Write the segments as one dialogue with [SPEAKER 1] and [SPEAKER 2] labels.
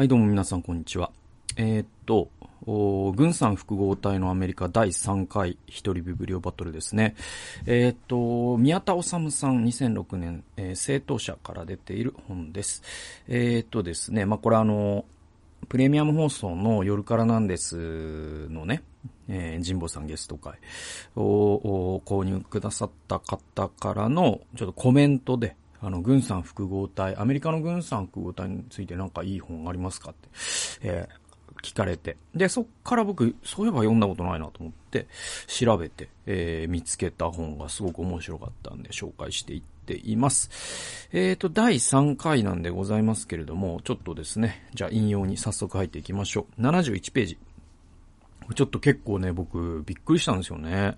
[SPEAKER 1] はい、どうも皆さん、こんにちは。えー、っと、軍産複合体のアメリカ第3回一人ビブリオバトルですね。えー、っと、宮田治さん2006年、えー、政党者から出ている本です。えー、っとですね、まあ、これあの、プレミアム放送の夜からなんですのね、えー、神保さんゲスト会を購入くださった方からの、ちょっとコメントで、あの、軍産複合体、アメリカの軍産複合体についてなんかいい本ありますかって、えー、聞かれて。で、そっから僕、そういえば読んだことないなと思って、調べて、えー、見つけた本がすごく面白かったんで紹介していっています。えっ、ー、と、第3回なんでございますけれども、ちょっとですね、じゃあ引用に早速入っていきましょう。71ページ。ちょっと結構ね、僕、びっくりしたんですよね。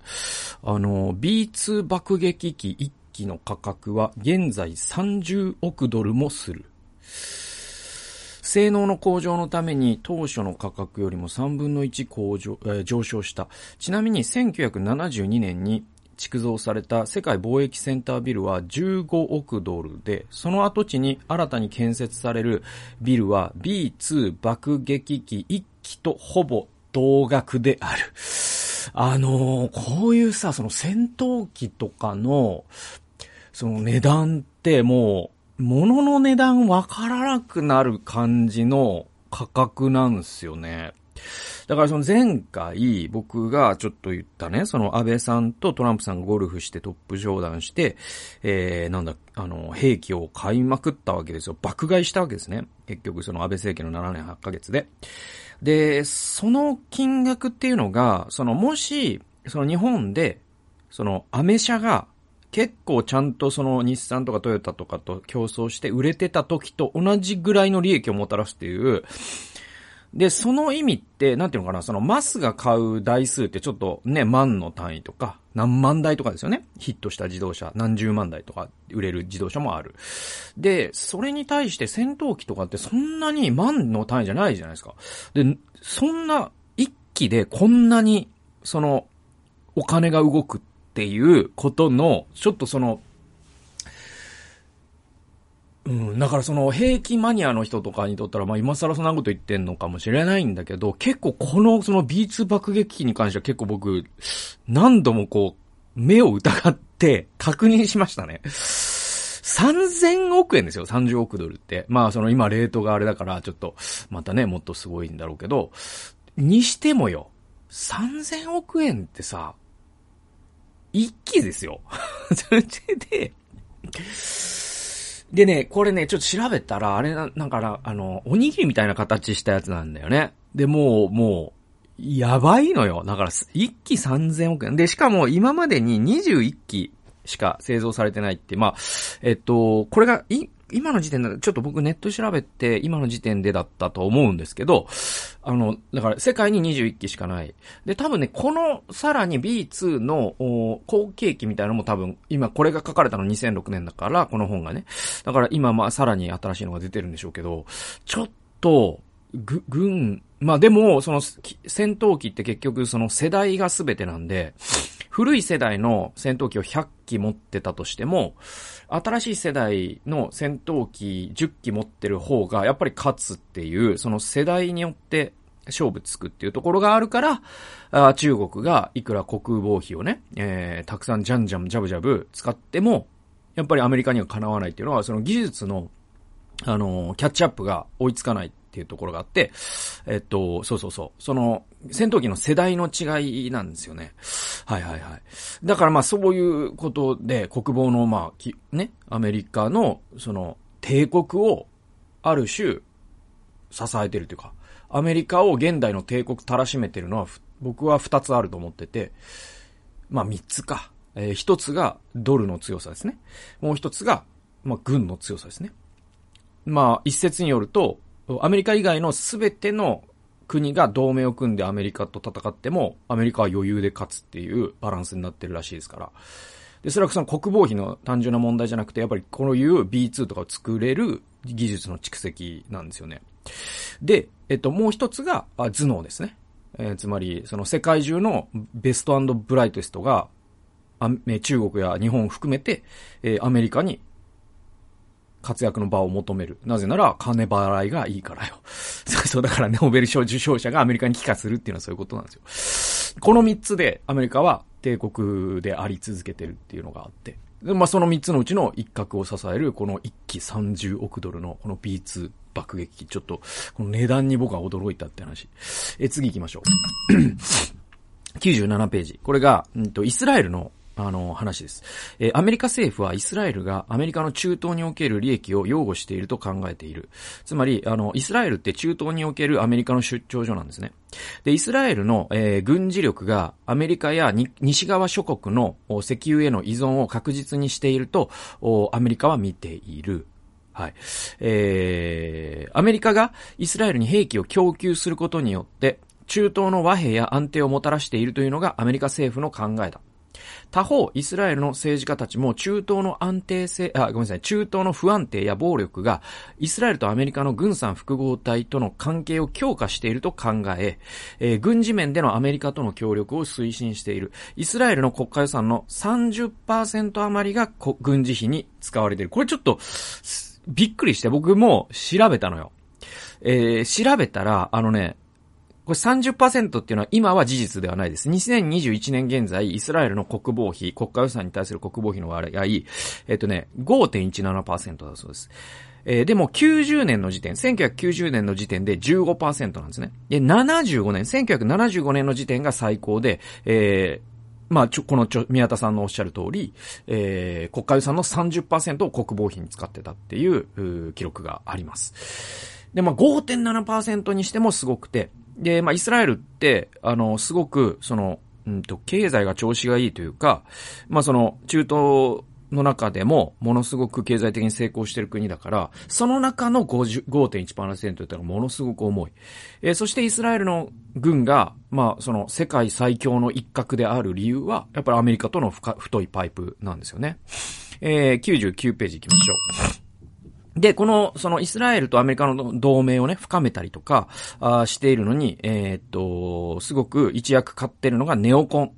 [SPEAKER 1] あの、B2 爆撃機1機の価格は現在30億ドルもする。性能の向上のために当初の価格よりも3分の1向上、えー、上昇した。ちなみに1972年に築造された世界貿易センタービルは15億ドルで、その跡地に新たに建設されるビルは B2 爆撃機1機とほぼ同額である。あのー、こういうさ、その戦闘機とかのその値段ってもう、物の値段わからなくなる感じの価格なんですよね。だからその前回僕がちょっと言ったね、その安倍さんとトランプさんがゴルフしてトップ上段して、えー、なんだ、あの、兵器を買いまくったわけですよ。爆買いしたわけですね。結局その安倍政権の7年8ヶ月で。で、その金額っていうのが、そのもし、その日本で、そのアメ車が結構ちゃんとその日産とかトヨタとかと競争して売れてた時と同じぐらいの利益をもたらすっていう、で、その意味って、なんていうのかな、そのマスが買う台数ってちょっとね、万の単位とか、何万台とかですよね。ヒットした自動車、何十万台とか売れる自動車もある。で、それに対して戦闘機とかってそんなに万の単位じゃないじゃないですか。で、そんな一機でこんなに、その、お金が動くっっていうことの、ちょっとその、うん、だからその兵器マニアの人とかにとったら、まあ今更そんなこと言ってんのかもしれないんだけど、結構このその B2 爆撃機に関しては結構僕、何度もこう、目を疑って確認しましたね。3000億円ですよ、30億ドルって。まあその今レートがあれだから、ちょっと、またね、もっとすごいんだろうけど、にしてもよ、3000億円ってさ、一気ですよ。で、でね、これね、ちょっと調べたら、あれな、なんかあの、おにぎりみたいな形したやつなんだよね。で、もう、もう、やばいのよ。だから、一気3000億円。で、しかも今までに21機しか製造されてないって、まあ、えっと、これが、い、今の時点で、ちょっと僕ネット調べて、今の時点でだったと思うんですけど、あの、だから世界に21機しかない。で、多分ね、このさらに B2 の後継機みたいなのも多分、今これが書かれたの2006年だから、この本がね。だから今まあさらに新しいのが出てるんでしょうけど、ちょっと、ぐ、軍、まあでも、その戦闘機って結局その世代が全てなんで、古い世代の戦闘機を100機持ってたとしても、新しい世代の戦闘機10機持ってる方が、やっぱり勝つっていう、その世代によって勝負つくっていうところがあるから、あ中国がいくら国防費をね、えー、たくさんじゃんじゃんジャブジャブ使っても、やっぱりアメリカにはかなわないっていうのは、その技術の、あのー、キャッチアップが追いつかない。っていうところがあって、えっと、そうそうそう。その、戦闘機の世代の違いなんですよね。はいはいはい。だからまあそういうことで、国防のまあ、き、ね、アメリカの、その、帝国を、ある種、支えてるというか、アメリカを現代の帝国たらしめてるのは、僕は二つあると思ってて、まあ三つか。えー、一つがドルの強さですね。もう一つが、まあ軍の強さですね。まあ一説によると、アメリカ以外の全ての国が同盟を組んでアメリカと戦っても、アメリカは余裕で勝つっていうバランスになってるらしいですから。で、それはその国防費の単純な問題じゃなくて、やっぱりこういう B2 とかを作れる技術の蓄積なんですよね。で、えっと、もう一つが、あ頭脳ですね。えー、つまり、その世界中のベストブライトストが、中国や日本を含めて、えー、アメリカに活躍の場を求める。なぜなら、金払いがいいからよ。そう、だからねノーベル賞受賞者がアメリカに帰化するっていうのはそういうことなんですよ。この三つでアメリカは帝国であり続けてるっていうのがあって。で、まあ、その三つのうちの一角を支える、この一機30億ドルのこの B2 爆撃機。ちょっと、この値段に僕は驚いたって話。え、次行きましょう。97ページ。これが、うんと、イスラエルのあの、話です。えー、アメリカ政府はイスラエルがアメリカの中東における利益を擁護していると考えている。つまり、あの、イスラエルって中東におけるアメリカの出張所なんですね。で、イスラエルの、えー、軍事力がアメリカや西側諸国の石油への依存を確実にしていると、アメリカは見ている。はい。えー、アメリカがイスラエルに兵器を供給することによって、中東の和平や安定をもたらしているというのがアメリカ政府の考えだ。他方、イスラエルの政治家たちも中東の安定性、あ、ごめんなさい、中東の不安定や暴力が、イスラエルとアメリカの軍産複合体との関係を強化していると考え、えー、軍事面でのアメリカとの協力を推進している。イスラエルの国家予算の30%余りが軍事費に使われている。これちょっと、びっくりして僕も調べたのよ。えー、調べたら、あのね、これ30%っていうのは今は事実ではないです。2021年現在、イスラエルの国防費、国家予算に対する国防費の割合、えっとね、5.17%だそうです。えー、でも90年の時点、1990年の時点で15%なんですね。で、75年、1975年の時点が最高で、えー、まあ、ちょ、このちょ、宮田さんのおっしゃる通り、えー、国家予算の30%を国防費に使ってたっていう、う記録があります。で、まあ、5.7%にしてもすごくて、で、まあ、イスラエルって、あの、すごく、その、うんと、経済が調子がいいというか、まあ、その、中東の中でも、ものすごく経済的に成功している国だから、その中の5.1%というのはものすごく重い。えー、そしてイスラエルの軍が、まあ、その世界最強の一角である理由は、やっぱりアメリカとの太いパイプなんですよね。えー、99ページ行きましょう。で、この、そのイスラエルとアメリカの同盟をね、深めたりとか、あしているのに、えー、っと、すごく一役買ってるのがネオコン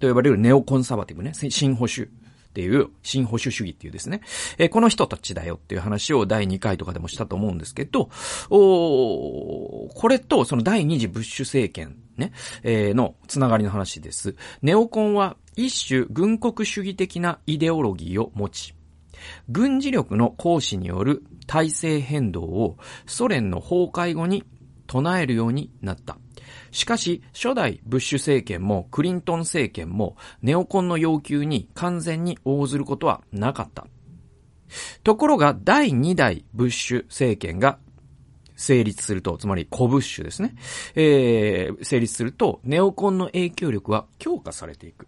[SPEAKER 1] と呼ばれるネオコンサバティブね、新保守っていう、新保守主義っていうですね、えー、この人たちだよっていう話を第2回とかでもしたと思うんですけど、おこれとその第2次ブッシュ政権ね、えー、のつながりの話です。ネオコンは一種軍国主義的なイデオロギーを持ち、軍事力の行使による体制変動をソ連の崩壊後に唱えるようになった。しかし、初代ブッシュ政権もクリントン政権もネオコンの要求に完全に応ずることはなかった。ところが、第2代ブッシュ政権が成立すると、つまりコブッシュですね。えー、成立すると、ネオコンの影響力は強化されていく。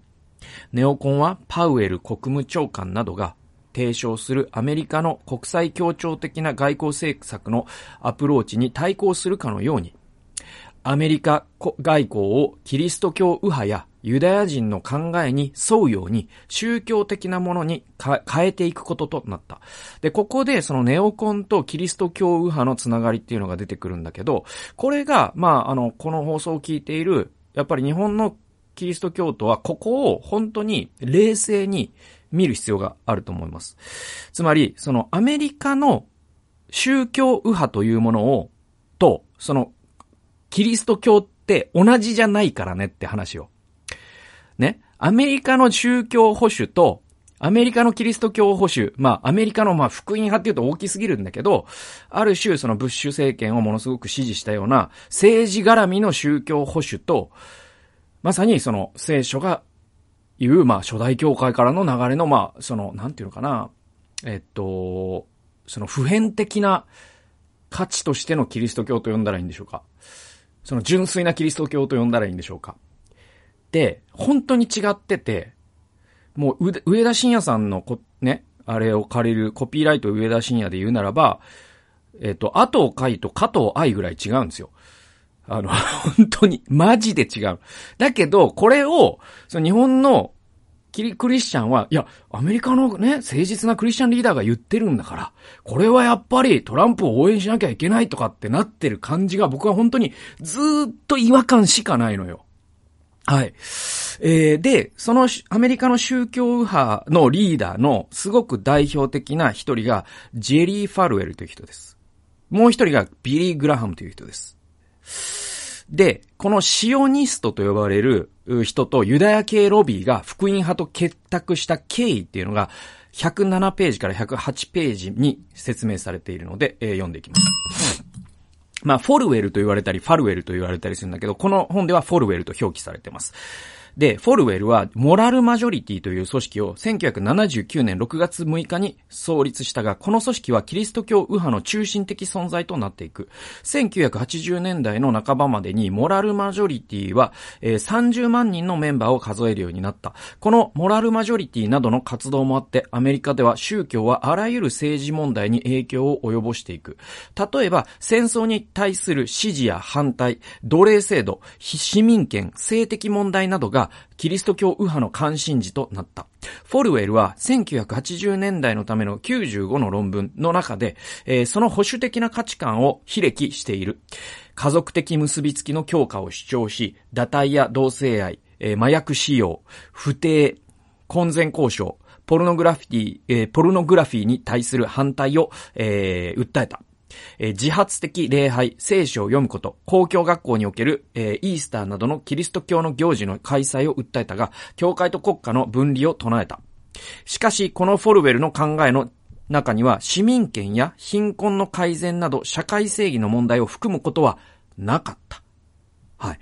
[SPEAKER 1] ネオコンはパウエル国務長官などが提唱するアメリカの国際協調的な外交政策のアプローチに対抗するかのように、アメリカ外交をキリスト教右派やユダヤ人の考えに沿うように宗教的なものに変えていくこととなった。で、ここでそのネオコンとキリスト教右派のつながりっていうのが出てくるんだけど、これが、まあ、あの、この放送を聞いている、やっぱり日本のキリスト教徒はここを本当に冷静に見る必要があると思います。つまり、そのアメリカの宗教右派というものを、と、その、キリスト教って同じじゃないからねって話を。ね。アメリカの宗教保守と、アメリカのキリスト教保守、まあ、アメリカのまあ、福音派っていうと大きすぎるんだけど、ある種そのブッシュ政権をものすごく支持したような政治絡みの宗教保守と、まさにその聖書がいう、まあ、初代教会からの流れの、まあ、その、なんていうのかな、えっと、その普遍的な価値としてのキリスト教と呼んだらいいんでしょうか。その純粋なキリスト教と呼んだらいいんでしょうか。で、本当に違ってて、もう、上田晋也さんのこ、ね、あれを借りるコピーライト上田晋也で言うならば、えっと、あと海と加藤愛ぐらい違うんですよ。あの、本当に、マジで違う。だけど、これを、その日本のキリ、クリスチャンは、いや、アメリカのね、誠実なクリスチャンリーダーが言ってるんだから、これはやっぱりトランプを応援しなきゃいけないとかってなってる感じが僕は本当にずっと違和感しかないのよ。はい。えー、で、そのアメリカの宗教右派のリーダーのすごく代表的な一人がジェリー・ファルウェルという人です。もう一人がビリー・グラハムという人です。で、このシオニストと呼ばれる人とユダヤ系ロビーが福音派と結託した経緯っていうのが107ページから108ページに説明されているので、えー、読んでいきます。まあ、フォルウェルと言われたり、ファルウェルと言われたりするんだけど、この本ではフォルウェルと表記されてます。で、フォルウェルは、モラルマジョリティという組織を1979年6月6日に創立したが、この組織はキリスト教右派の中心的存在となっていく。1980年代の半ばまでに、モラルマジョリティは、えー、30万人のメンバーを数えるようになった。このモラルマジョリティなどの活動もあって、アメリカでは宗教はあらゆる政治問題に影響を及ぼしていく。例えば、戦争に対する支持や反対、奴隷制度、市民権、性的問題などががキリスト教右派の関心事となった。フォルウェルは1980年代のための95の論文の中で、えー、その保守的な価値観を非歴している。家族的結びつきの強化を主張し、堕胎や同性愛、えー、麻薬使用、不定、婚前交渉、ポルノグラフィー、えー、ポルノグラフィーに対する反対を、えー、訴えた。えー、自発的礼拝、聖書を読むこと、公共学校における、えー、イースターなどのキリスト教の行事の開催を訴えたが、教会と国家の分離を唱えた。しかし、このフォルウェルの考えの中には、市民権や貧困の改善など、社会正義の問題を含むことはなかった。はい。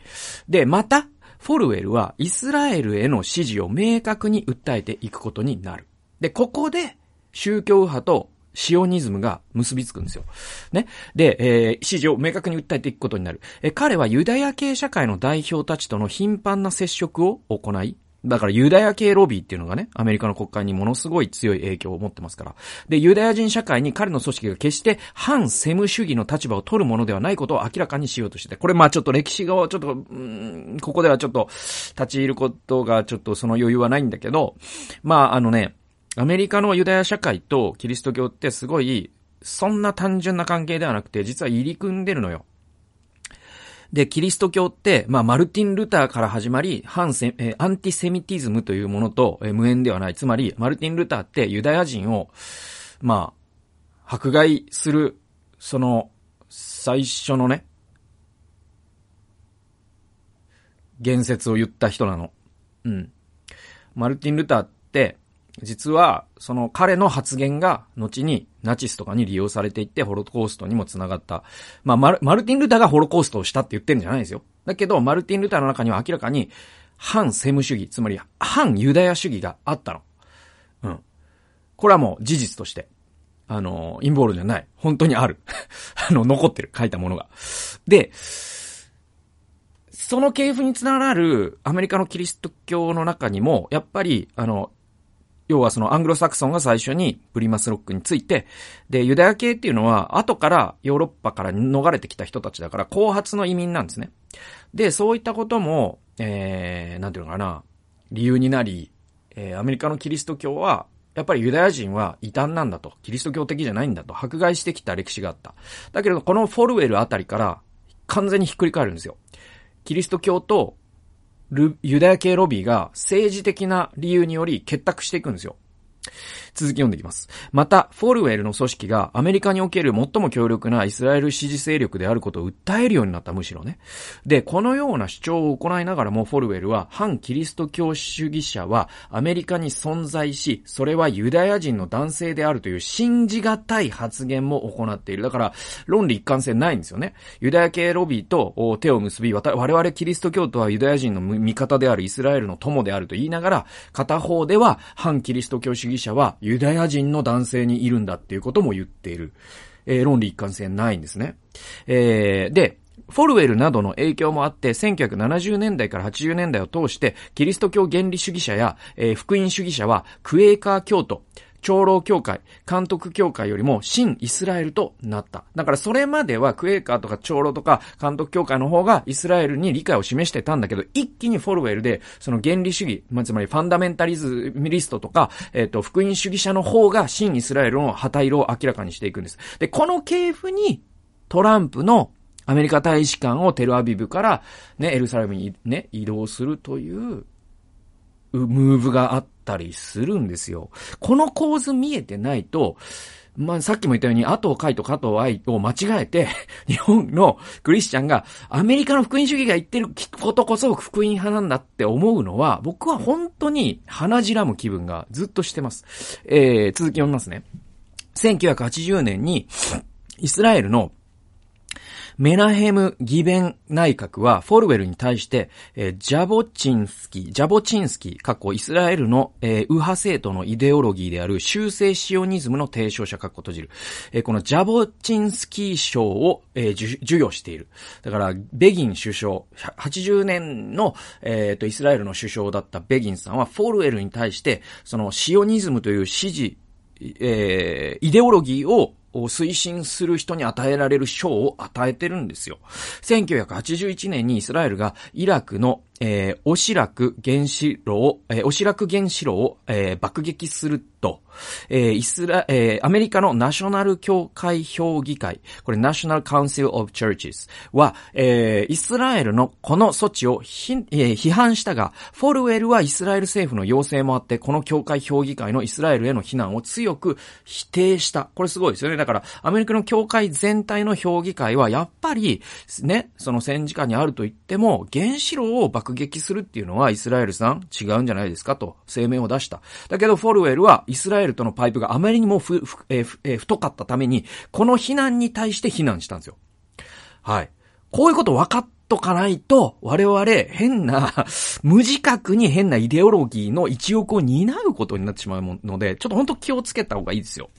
[SPEAKER 1] で、また、フォルウェルはイスラエルへの支持を明確に訴えていくことになる。で、ここで宗教右派とシオニズムが結びつくんですよ。ね。で、えー、支持を明確に訴えていくことになる。え、彼はユダヤ系社会の代表たちとの頻繁な接触を行い、だからユダヤ系ロビーっていうのがね、アメリカの国会にものすごい強い影響を持ってますから。で、ユダヤ人社会に彼の組織が決して反セム主義の立場を取るものではないことを明らかにしようとしてて、これまあちょっと歴史がちょっと、んここではちょっと立ち入ることがちょっとその余裕はないんだけど、まああのね、アメリカのユダヤ社会とキリスト教ってすごい、そんな単純な関係ではなくて、実は入り組んでるのよ。で、キリスト教って、まあ、マルティン・ルターから始まり、反セ、えー、アンティセミティズムというものと、えー、無縁ではない。つまり、マルティン・ルターってユダヤ人を、まあ、迫害する、その、最初のね、言説を言った人なの。うん。マルティン・ルターって、実は、その彼の発言が、後にナチスとかに利用されていって、ホロコーストにも繋がった。まあ、マル、マルティン・ルターがホロコーストをしたって言ってるんじゃないですよ。だけど、マルティン・ルターの中には明らかに、反セム主義、つまり、反ユダヤ主義があったの。うん。これはもう事実として。あの、陰謀論じゃない。本当にある。あの、残ってる。書いたものが。で、その系譜につながるアメリカのキリスト教の中にも、やっぱり、あの、要はそのアングロサクソンが最初にプリマスロックについて、で、ユダヤ系っていうのは後からヨーロッパから逃れてきた人たちだから後発の移民なんですね。で、そういったことも、えー、なんていうのかな、理由になり、えー、アメリカのキリスト教は、やっぱりユダヤ人は異端なんだと、キリスト教的じゃないんだと、迫害してきた歴史があった。だけど、このフォルウェルあたりから完全にひっくり返るんですよ。キリスト教とユダヤ系ロビーが政治的な理由により結託していくんですよ。続き読んでいきます。また、フォルウェルの組織がアメリカにおける最も強力なイスラエル支持勢力であることを訴えるようになった、むしろね。で、このような主張を行いながらも、フォルウェルは、反キリスト教主義者はアメリカに存在し、それはユダヤ人の男性であるという信じがたい発言も行っている。だから、論理一貫性ないんですよね。ユダヤ系ロビーと手を結び、我々キリスト教徒はユダヤ人の味方であるイスラエルの友であると言いながら、片方では反キリスト教主義義者はユダヤ人の男性にいるんだっていうことも言っている。えー、論理一貫性ないんですね。えー、で、フォルウェルなどの影響もあって、1970年代から80年代を通して、キリスト教原理主義者や、えー、福音主義者は、クエーカー教徒、長老協会、監督協会よりも新イスラエルとなった。だからそれまではクエーカーとか長老とか監督協会の方がイスラエルに理解を示してたんだけど、一気にフォルウェルで、その原理主義、まあ、つまりファンダメンタリズミリストとか、えっ、ー、と、福音主義者の方が新イスラエルの旗色を明らかにしていくんです。で、この系譜にトランプのアメリカ大使館をテルアビブからね、エルサレムにね、移動するという、ムーブがあったりするんですよ。この構図見えてないと、まあ、さっきも言ったように、後藤海と加藤愛を間違えて、日本のクリスチャンが、アメリカの福音主義が言ってることこそ福音派なんだって思うのは、僕は本当に鼻じらむ気分がずっとしてます。えー、続き読みますね。1980年に、イスラエルのメナヘム・ギベン内閣はフォルウェルに対して、えー、ジャボチンスキー、ジャボチンスキー、過去イスラエルの、えー、右派政党のイデオロギーである修正シオニズムの提唱者、過去閉じる。えー、このジャボチンスキー賞を、えー、授与している。だから、ベギン首相、80年の、えー、と、イスラエルの首相だったベギンさんは、フォルウェルに対して、そのシオニズムという支持、えー、イデオロギーをを推進する人に与えられる賞を与えてるんですよ。1981年にイスラエルがイラクのえー、オシラク原子炉を、えー、オシラク原子炉を、えー、爆撃すると、えー、イスラ、えー、アメリカのナショナル協会評議会、これ National Council of Churches は、えー、イスラエルのこの措置をひ、えー、批判したが、フォルウェルはイスラエル政府の要請もあって、この協会評議会のイスラエルへの非難を強く否定した。これすごいですよね。だから、アメリカの協会全体の評議会は、やっぱり、ね、その戦時下にあると言っても、原子炉を爆爆撃するっていうのはイスラエルさん違うんじゃないですかと声明を出した。だけどフォルウェルはイスラエルとのパイプがあまりにもふ、ふ、えふ、え、太かったために、この非難に対して非難したんですよ。はい。こういうこと分かっとかないと、我々変な、無自覚に変なイデオロギーの一翼を担うことになってしまうので、ちょっと本当気をつけた方がいいですよ。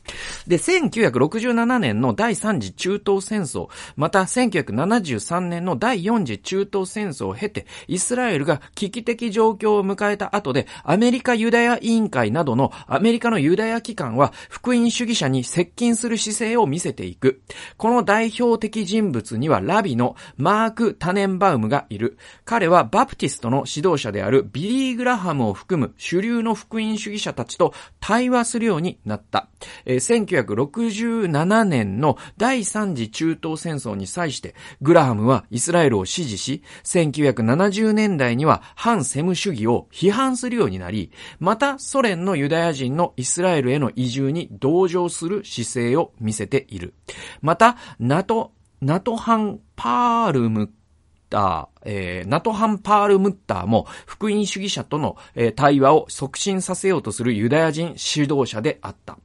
[SPEAKER 1] で、1967年の第3次中東戦争、また1973年の第4次中東戦争を経て、イスラエルが危機的状況を迎えた後で、アメリカユダヤ委員会などのアメリカのユダヤ機関は、福音主義者に接近する姿勢を見せていく。この代表的人物には、ラビのマーク・タネネンバウムがいる。彼はバプティストの指導者であるビリー・グラハムを含む主流の福音主義者たちと対話するようになった。えー、1967年の第3次中東戦争に際して、グラハムはイスラエルを支持し、1970年代には反セム主義を批判するようになり、またソ連のユダヤ人のイスラエルへの移住に同情する姿勢を見せている。また、ナト、ナトハン・パールムター、えー、ナトハン・パール・ムッターも福音主義者との、えー、対話を促進させようとするユダヤ人指導者であった。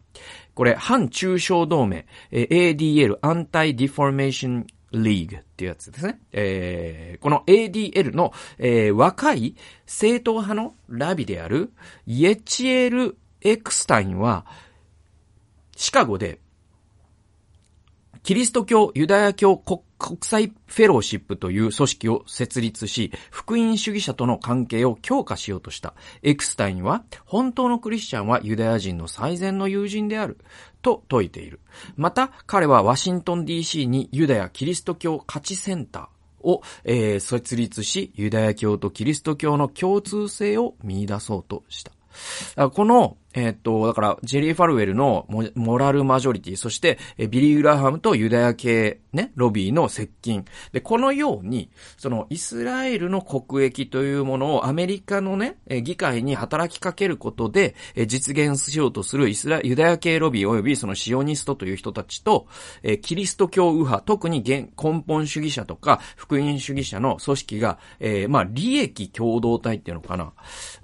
[SPEAKER 1] これ、反中傷同盟、えー、ADL、 Anti-Defamation League っていうやつですね。えー、この ADL の、えー、若い正統派のラビであるイエチエル・エクスタインは、シカゴでキリスト教ユダヤ教国際フェローシップという組織を設立し、福音主義者との関係を強化しようとした。エクスタインは、本当のクリスチャンはユダヤ人の最善の友人である。と説いている。また、彼はワシントン DC にユダヤキリスト教価値センターを、えー、設立し、ユダヤ教とキリスト教の共通性を見出そうとした。この、えっと、だから、ジェリー・ファルウェルのモラルマジョリティ、そして、ビリー・グラハムとユダヤ系、ね、ロビーの接近。で、このように、その、イスラエルの国益というものをアメリカのね、議会に働きかけることで、実現しようとするイスラ、ユダヤ系ロビー及びそのシオニストという人たちと、キリスト教右派、特に根本主義者とか、福音主義者の組織が、えー、まあ、利益共同体っていうのかな。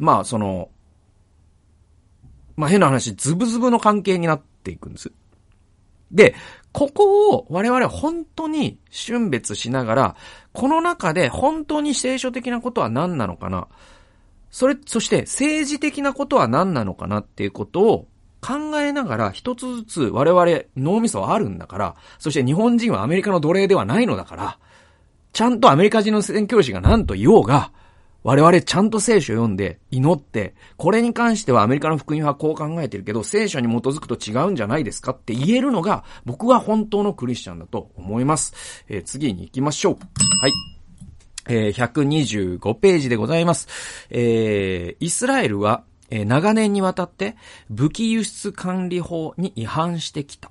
[SPEAKER 1] まあ、その、まあ、変な話、ズブズブの関係になっていくんです。で、ここを我々本当に瞬別しながら、この中で本当に聖書的なことは何なのかなそれ、そして政治的なことは何なのかなっていうことを考えながら一つずつ我々脳みそはあるんだから、そして日本人はアメリカの奴隷ではないのだから、ちゃんとアメリカ人の宣教師が何と言おうが、我々ちゃんと聖書を読んで祈って、これに関してはアメリカの福音はこう考えてるけど、聖書に基づくと違うんじゃないですか？って言えるのが、僕は本当のクリスチャンだと思います。えー、次に行きましょう。はい。えー、125ページでございます。えー、イスラエルは、えー、長年にわたって武器輸出管理法に違反してきた。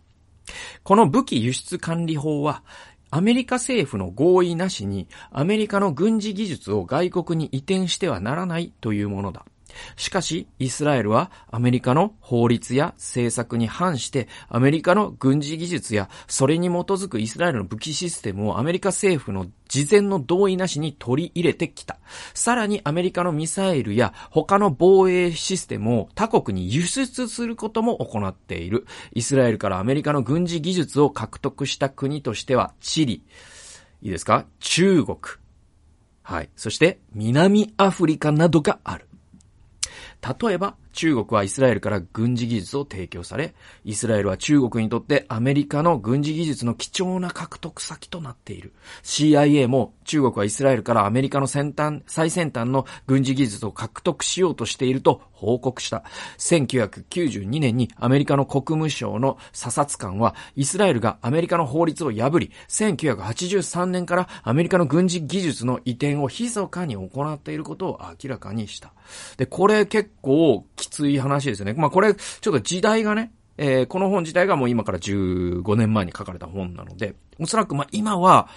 [SPEAKER 1] この武器輸出管理法は、アメリカ政府の合意なしにアメリカの軍事技術を外国に移転してはならないというものだ。しかし、イスラエルはアメリカの法律や政策に反して、アメリカの軍事技術やそれに基づくイスラエルの武器システムをアメリカ政府の事前の同意なしに取り入れてきた。さらにアメリカのミサイルや他の防衛システムを他国に輸出することも行っている。イスラエルからアメリカの軍事技術を獲得した国としては、チリ、いいですか？中国。はい。そして、南アフリカなどがある。例えば、中国はイスラエルから軍事技術を提供され、イスラエルは中国にとってアメリカの軍事技術の貴重な獲得先となっている。CIA も中国はイスラエルからアメリカの先端、最先端の軍事技術を獲得しようとしていると報告した。1992年にアメリカの国務省の査察官は、イスラエルがアメリカの法律を破り、1983年からアメリカの軍事技術の移転を密かに行っていることを明らかにした。で、これ結構きつい話ですよね。まあこれ、ちょっと時代がね、えー、この本自体がもう今から15年前に書かれた本なので、おそらくま今は、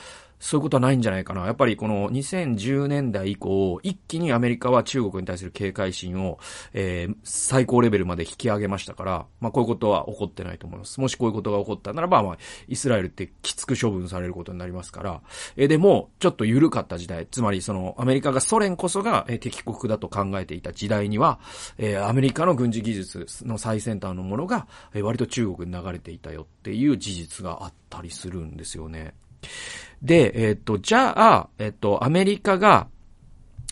[SPEAKER 1] そういうことはないんじゃないかな。やっぱりこの2010年代以降、一気にアメリカは中国に対する警戒心を、えー、最高レベルまで引き上げましたから、まあこういうことは起こってないと思います。もしこういうことが起こったならば、まあ、イスラエルってきつく処分されることになりますから、えー、でも、ちょっと緩かった時代、つまりそのアメリカがソ連こそが、えー、敵国だと考えていた時代には、えー、アメリカの軍事技術の最先端のものが、えー、割と中国に流れていたよっていう事実があったりするんですよね。で、えっ、と、じゃあ、えっ、と、アメリカが、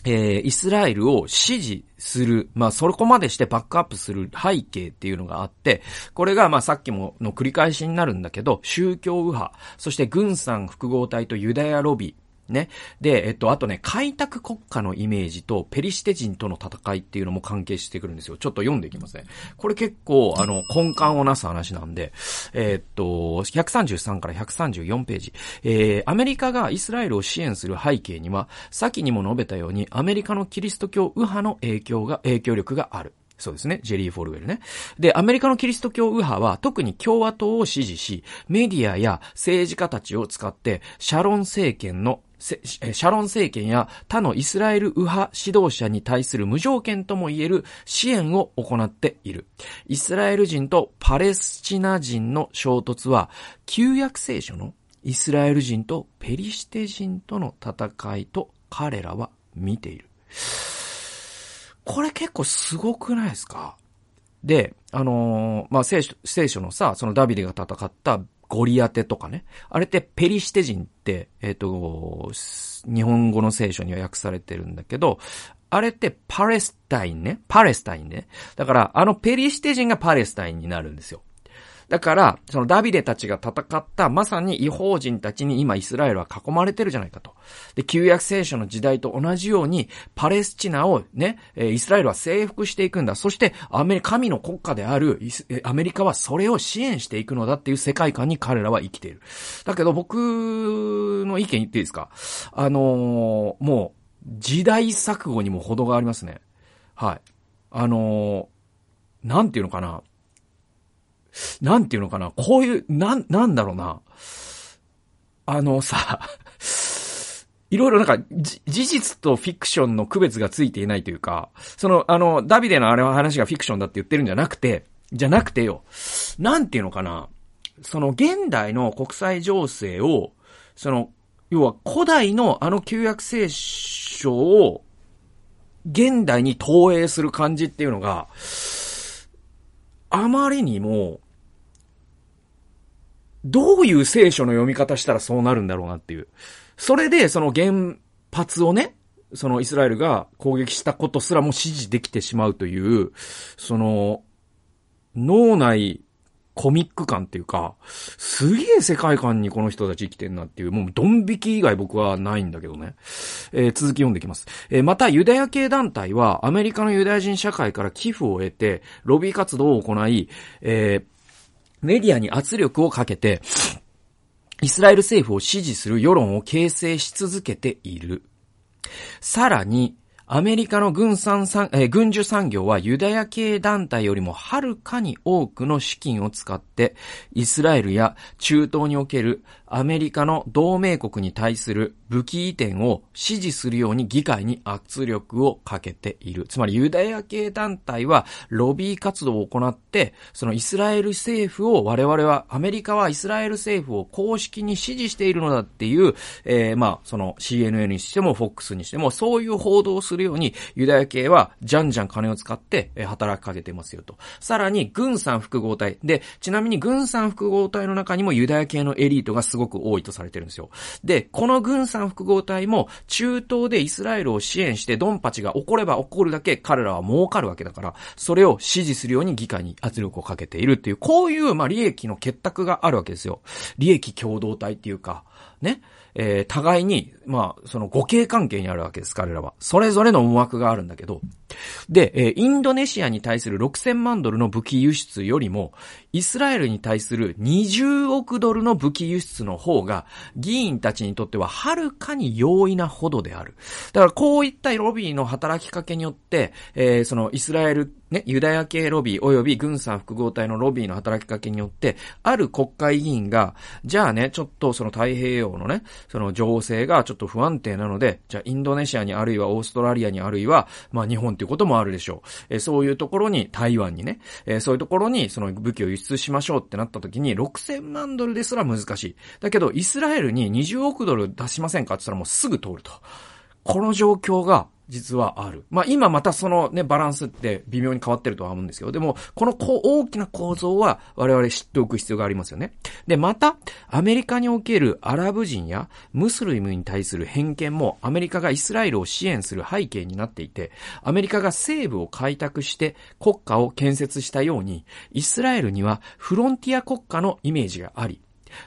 [SPEAKER 1] えー、イスラエルを支持する、まあ、そこまでしてバックアップする背景っていうのがあって、これが、まあ、さっきもの繰り返しになるんだけど、宗教右派、そして軍産複合体とユダヤロビー、ね。で、えっと、あとね、開拓国家のイメージとペリシテ人との戦いっていうのも関係してくるんですよ。ちょっと読んでいきますね。これ結構、あの、根幹をなす話なんで、え、っと、133から134ページ。えー、アメリカがイスラエルを支援する背景には、先にも述べたように、アメリカのキリスト教右派の影響が、影響力がある。そうですね。ジェリー・フォルウェルね。で、アメリカのキリスト教右派は特に共和党を支持し、メディアや政治家たちを使って、シャロン政権のシャロン政権や他のイスラエル右派指導者に対する無条件とも言える支援を行っている。イスラエル人とパレスチナ人の衝突は、旧約聖書のイスラエル人とペリシテ人との戦いと彼らは見ている。これ結構すごくないですか？で、あのー、まあ、聖書、聖書のさ、そのダビデが戦ったゴリアテとかね。あれってペリシテ人って、えっ、ー、と、日本語の聖書には訳されてるんだけど、あれってパレスタインね。パレスタインね。だから、あのペリシテ人がパレスタインになるんですよ。だから、そのダビデたちが戦ったまさに違法人たちに今イスラエルは囲まれてるじゃないかと。で、旧約聖書の時代と同じように、パレスチナをね、イスラエルは征服していくんだ。そして、アメリカ、神の国家であるアメリカはそれを支援していくのだっていう世界観に彼らは生きている。だけど僕の意見言っていいですか？あのー、もう、時代錯誤にも程がありますね。はい。あのー、なんていうのかな？なんていうのかな、こういう、なん、なんだろうな。あのさ、いろいろなんか、事実とフィクションの区別がついていないというか、その、あの、ダビデのあれは話がフィクションだって言ってるんじゃなくて、じゃなくてよ、なんていうのかな、その現代の国際情勢を、その、要は古代のあの旧約聖書を、現代に投影する感じっていうのが、あまりにも、どういう聖書の読み方したらそうなるんだろうなっていう。それで、その原発をね、そのイスラエルが攻撃したことすらも支持できてしまうという、その、脳内コミック感っていうか、すげえ世界観にこの人たち生きてんなっていう、もうドン引き以外僕はないんだけどね。えー、続き読んでいきます。えー、またユダヤ系団体はアメリカのユダヤ人社会から寄付を得て、ロビー活動を行い、えー、メディアに圧力をかけて、イスラエル政府を支持する世論を形成し続けている。さらに、アメリカの軍産産、えー、軍需産業はユダヤ系団体よりもはるかに多くの資金を使って、イスラエルや中東におけるアメリカの同盟国に対する武器移転を支持するように議会に圧力をかけている。つまりユダヤ系団体はロビー活動を行って、そのイスラエル政府を我々は、アメリカはイスラエル政府を公式に支持しているのだっていう、えー、まあ、その CNN にしても FOX にしても、そういう報道をするようにユダヤ系はじゃんじゃん金を使って働きかけてますよと。さらに、軍産複合体。で、ちなみに軍産複合体の中にもユダヤ系のエリートがすごごく多いとされてるんですよ。で、この軍産複合体も中東でイスラエルを支援してドンパチが起これば起こるだけ彼らは儲かるわけだから、それを支持するように議会に圧力をかけているっていう、こういう、まあ、利益の結託があるわけですよ。利益共同体っていうか、ね。えー、互いに、まあ、その互恵関係にあるわけです、彼らは。それぞれの思惑があるんだけど。で、えー、インドネシアに対する6000万ドルの武器輸出よりも、イスラエルに対する20億ドルの武器輸出の方が、議員たちにとってははるかに容易なほどである。だからこういったロビーの働きかけによって、えー、そのイスラエルね、ユダヤ系ロビー及び軍産複合体のロビーの働きかけによって、ある国会議員が、じゃあね、ちょっとその太平洋のね、その情勢がちょっと不安定なので、じゃあインドネシアにあるいはオーストラリアにあるいは、まあ日本っていうこともあるでしょう。え、そういうところに、台湾にね、え、そういうところにその武器を輸出しましょうってなった時に、6000万ドルですら難しい。だけど、イスラエルに20億ドル出しませんかって言ったらもうすぐ通ると。この状況が、実はある。まあ今またそのね、バランスって微妙に変わってるとは思うんですけど、でも、このこう大きな構造は我々知っておく必要がありますよね。で、また、アメリカにおけるアラブ人やムスリムに対する偏見もアメリカがイスラエルを支援する背景になっていて、アメリカが西部を開拓して国家を建設したように、イスラエルにはフロンティア国家のイメージがあり、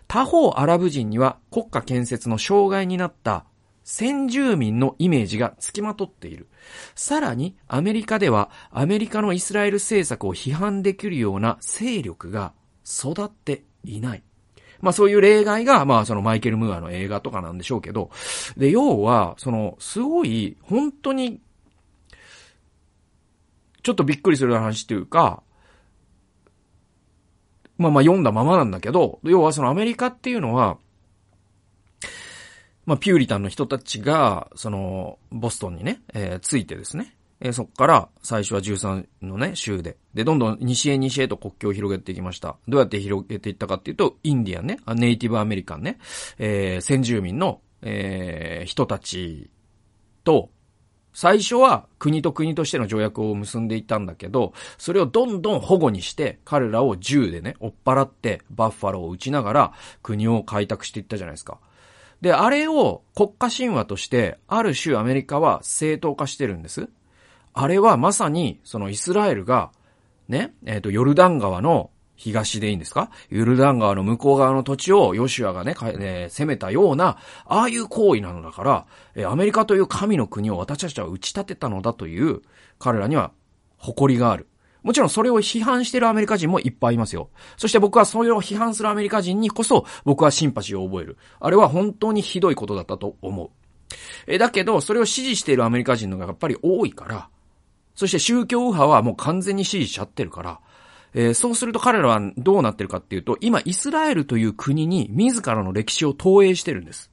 [SPEAKER 1] 他方アラブ人には国家建設の障害になった先住民のイメージが付きまとっている。さらに、アメリカでは、アメリカのイスラエル政策を批判できるような勢力が育っていない。まあそういう例外が、まあそのマイケル・ムーアの映画とかなんでしょうけど、で、要は、その、すごい、本当に、ちょっとびっくりする話っていうか、まあまあ読んだままなんだけど、要はそのアメリカっていうのは、まあ、ピューリタンの人たちが、その、ボストンにね、えー、ついてですね。えー、そこから最初は13のね、州で。で、どんどん西へ西へと国境を広げていきました。どうやって広げていったかっていうと、インディアンね、ネイティブアメリカンね、えー、先住民の、えー、人たちと、最初は国と国としての条約を結んでいたんだけど、それをどんどん保護にして、彼らを銃でね、追っ払って、バッファローを撃ちながら、国を開拓していったじゃないですか。で、あれを国家神話として、ある種アメリカは正当化してるんです。あれはまさに、そのイスラエルが、ね、えっ、ー、と、ヨルダン川の東でいいんですか？ヨルダン川の向こう側の土地をヨシュアがね、ね攻めたような、ああいう行為なのだから、えアメリカという神の国を私たちは打ち立てたのだという、彼らには誇りがある。もちろんそれを批判してるアメリカ人もいっぱいいますよ。そして僕はそれを批判するアメリカ人にこそ僕はシンパシーを覚える。あれは本当にひどいことだったと思う。え、だけど、それを支持しているアメリカ人のがやっぱり多いから、そして宗教右派はもう完全に支持しちゃってるから、えー、そうすると彼らはどうなってるかっていうと、今イスラエルという国に自らの歴史を投影してるんです。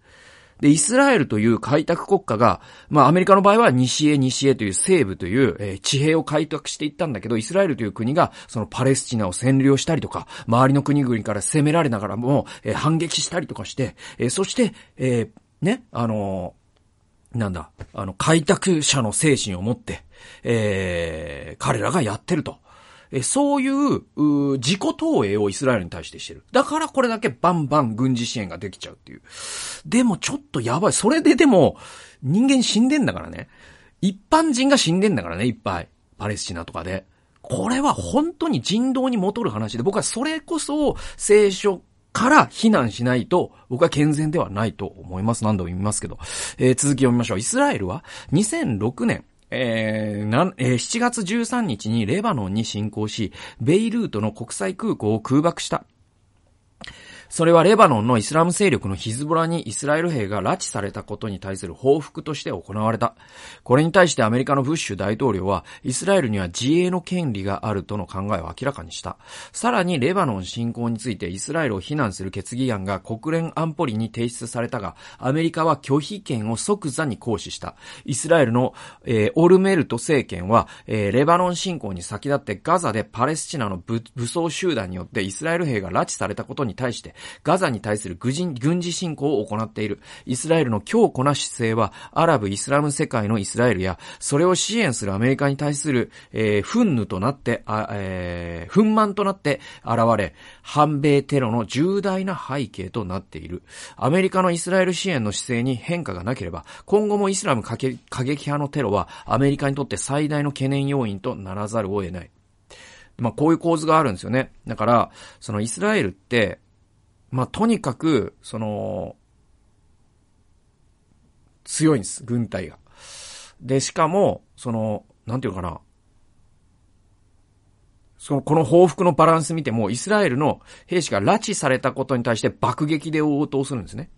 [SPEAKER 1] で、イスラエルという開拓国家が、まあアメリカの場合は西へ西へという西部という、えー、地平を開拓していったんだけど、イスラエルという国がそのパレスチナを占領したりとか、周りの国々から攻められながらも、えー、反撃したりとかして、えー、そして、えー、ね、あのなんだ、あの、開拓者の精神を持って、えー、彼らがやってると。そういう、う自己投影をイスラエルに対してしてる。だからこれだけバンバン軍事支援ができちゃうっていう。でもちょっとやばい。それででも、人間死んでんだからね。一般人が死んでんだからね、いっぱい。パレスチナとかで。これは本当に人道に戻る話で、僕はそれこそ聖書から非難しないと、僕は健全ではないと思います。何度も言いますけど。えー、続き読みましょう。イスラエルは2006年、えー、な、えー、7月13日にレバノンに侵攻し、ベイルートの国際空港を空爆した。それはレバノンのイスラム勢力のヒズボラにイスラエル兵が拉致されたことに対する報復として行われた。これに対してアメリカのブッシュ大統領は、イスラエルには自衛の権利があるとの考えを明らかにした。さらにレバノン侵攻についてイスラエルを非難する決議案が国連安保理に提出されたが、アメリカは拒否権を即座に行使した。イスラエルの、えー、オルメルト政権は、えー、レバノン侵攻に先立ってガザでパレスチナの武装集団によってイスラエル兵が拉致されたことに対して、ガザに対する軍事侵攻を行っている。イスラエルの強固な姿勢は、アラブ・イスラム世界のイスラエルや、それを支援するアメリカに対する、えー、憤怒となって、あえー、憤満となって現れ、反米テロの重大な背景となっている。アメリカのイスラエル支援の姿勢に変化がなければ、今後もイスラム過激派のテロはアメリカにとって最大の懸念要因とならざるを得ない。まあ、こういう構図があるんですよね。だから、そのイスラエルって、まあ、とにかく、その、強いんです、軍隊が。で、しかも、その、なんていうかな。その、この報復のバランス見ても、イスラエルの兵士が拉致されたことに対して爆撃で応答するんですね。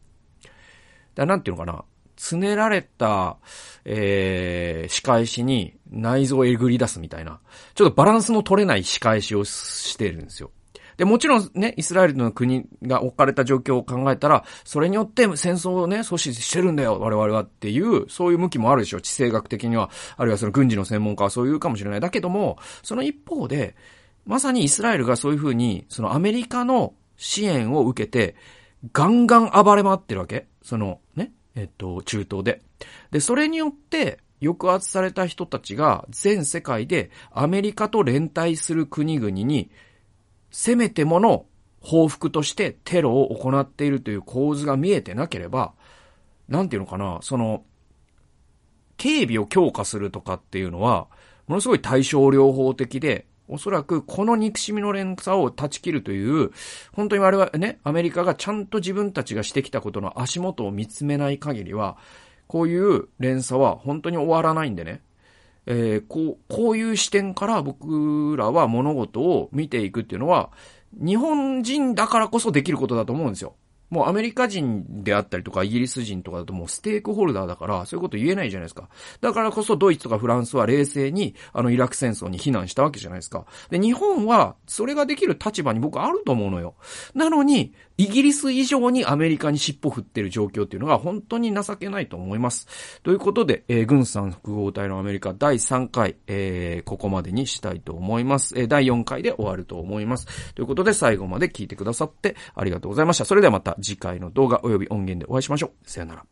[SPEAKER 1] だなんていうのかな。つねられた、えー、仕返しに内臓をえぐり出すみたいな、ちょっとバランスの取れない仕返しをしてるんですよ。で、もちろんね、イスラエルの国が置かれた状況を考えたら、それによって戦争をね、阻止してるんだよ、我々はっていう、そういう向きもあるでしょ。地政学的には、あるいはその軍事の専門家はそういうかもしれない。だけども、その一方で、まさにイスラエルがそういうふうに、そのアメリカの支援を受けて、ガンガン暴れ回ってるわけ。その、ね、えっと、中東で。で、それによって、抑圧された人たちが全世界でアメリカと連帯する国々にせめてもの報復としてテロを行っているという構図が見えてなければ、なんていうのかな、その、警備を強化するとかっていうのは、ものすごい対症療法的で、おそらくこの憎しみの連鎖を断ち切るという、本当に我々ね、アメリカがちゃんと自分たちがしてきたことの足元を見つめない限りは、こういう連鎖は本当に終わらないんでね。えー、こう、こういう視点から僕らは物事を見ていくっていうのは、日本人だからこそできることだと思うんですよ。もうアメリカ人であったりとかイギリス人とかだともうステークホルダーだからそういうこと言えないじゃないですか。だからこそドイツとかフランスは冷静にあのイラク戦争に避難したわけじゃないですか。で、日本はそれができる立場に僕あると思うのよ。なのに、イギリス以上にアメリカに尻尾振ってる状況っていうのが本当に情けないと思います。ということで、えー、軍産複合体のアメリカ第3回、えー、ここまでにしたいと思います。えー、第4回で終わると思います。ということで、最後まで聞いてくださってありがとうございました。それではまた次回の動画及び音源でお会いしましょう。さよなら。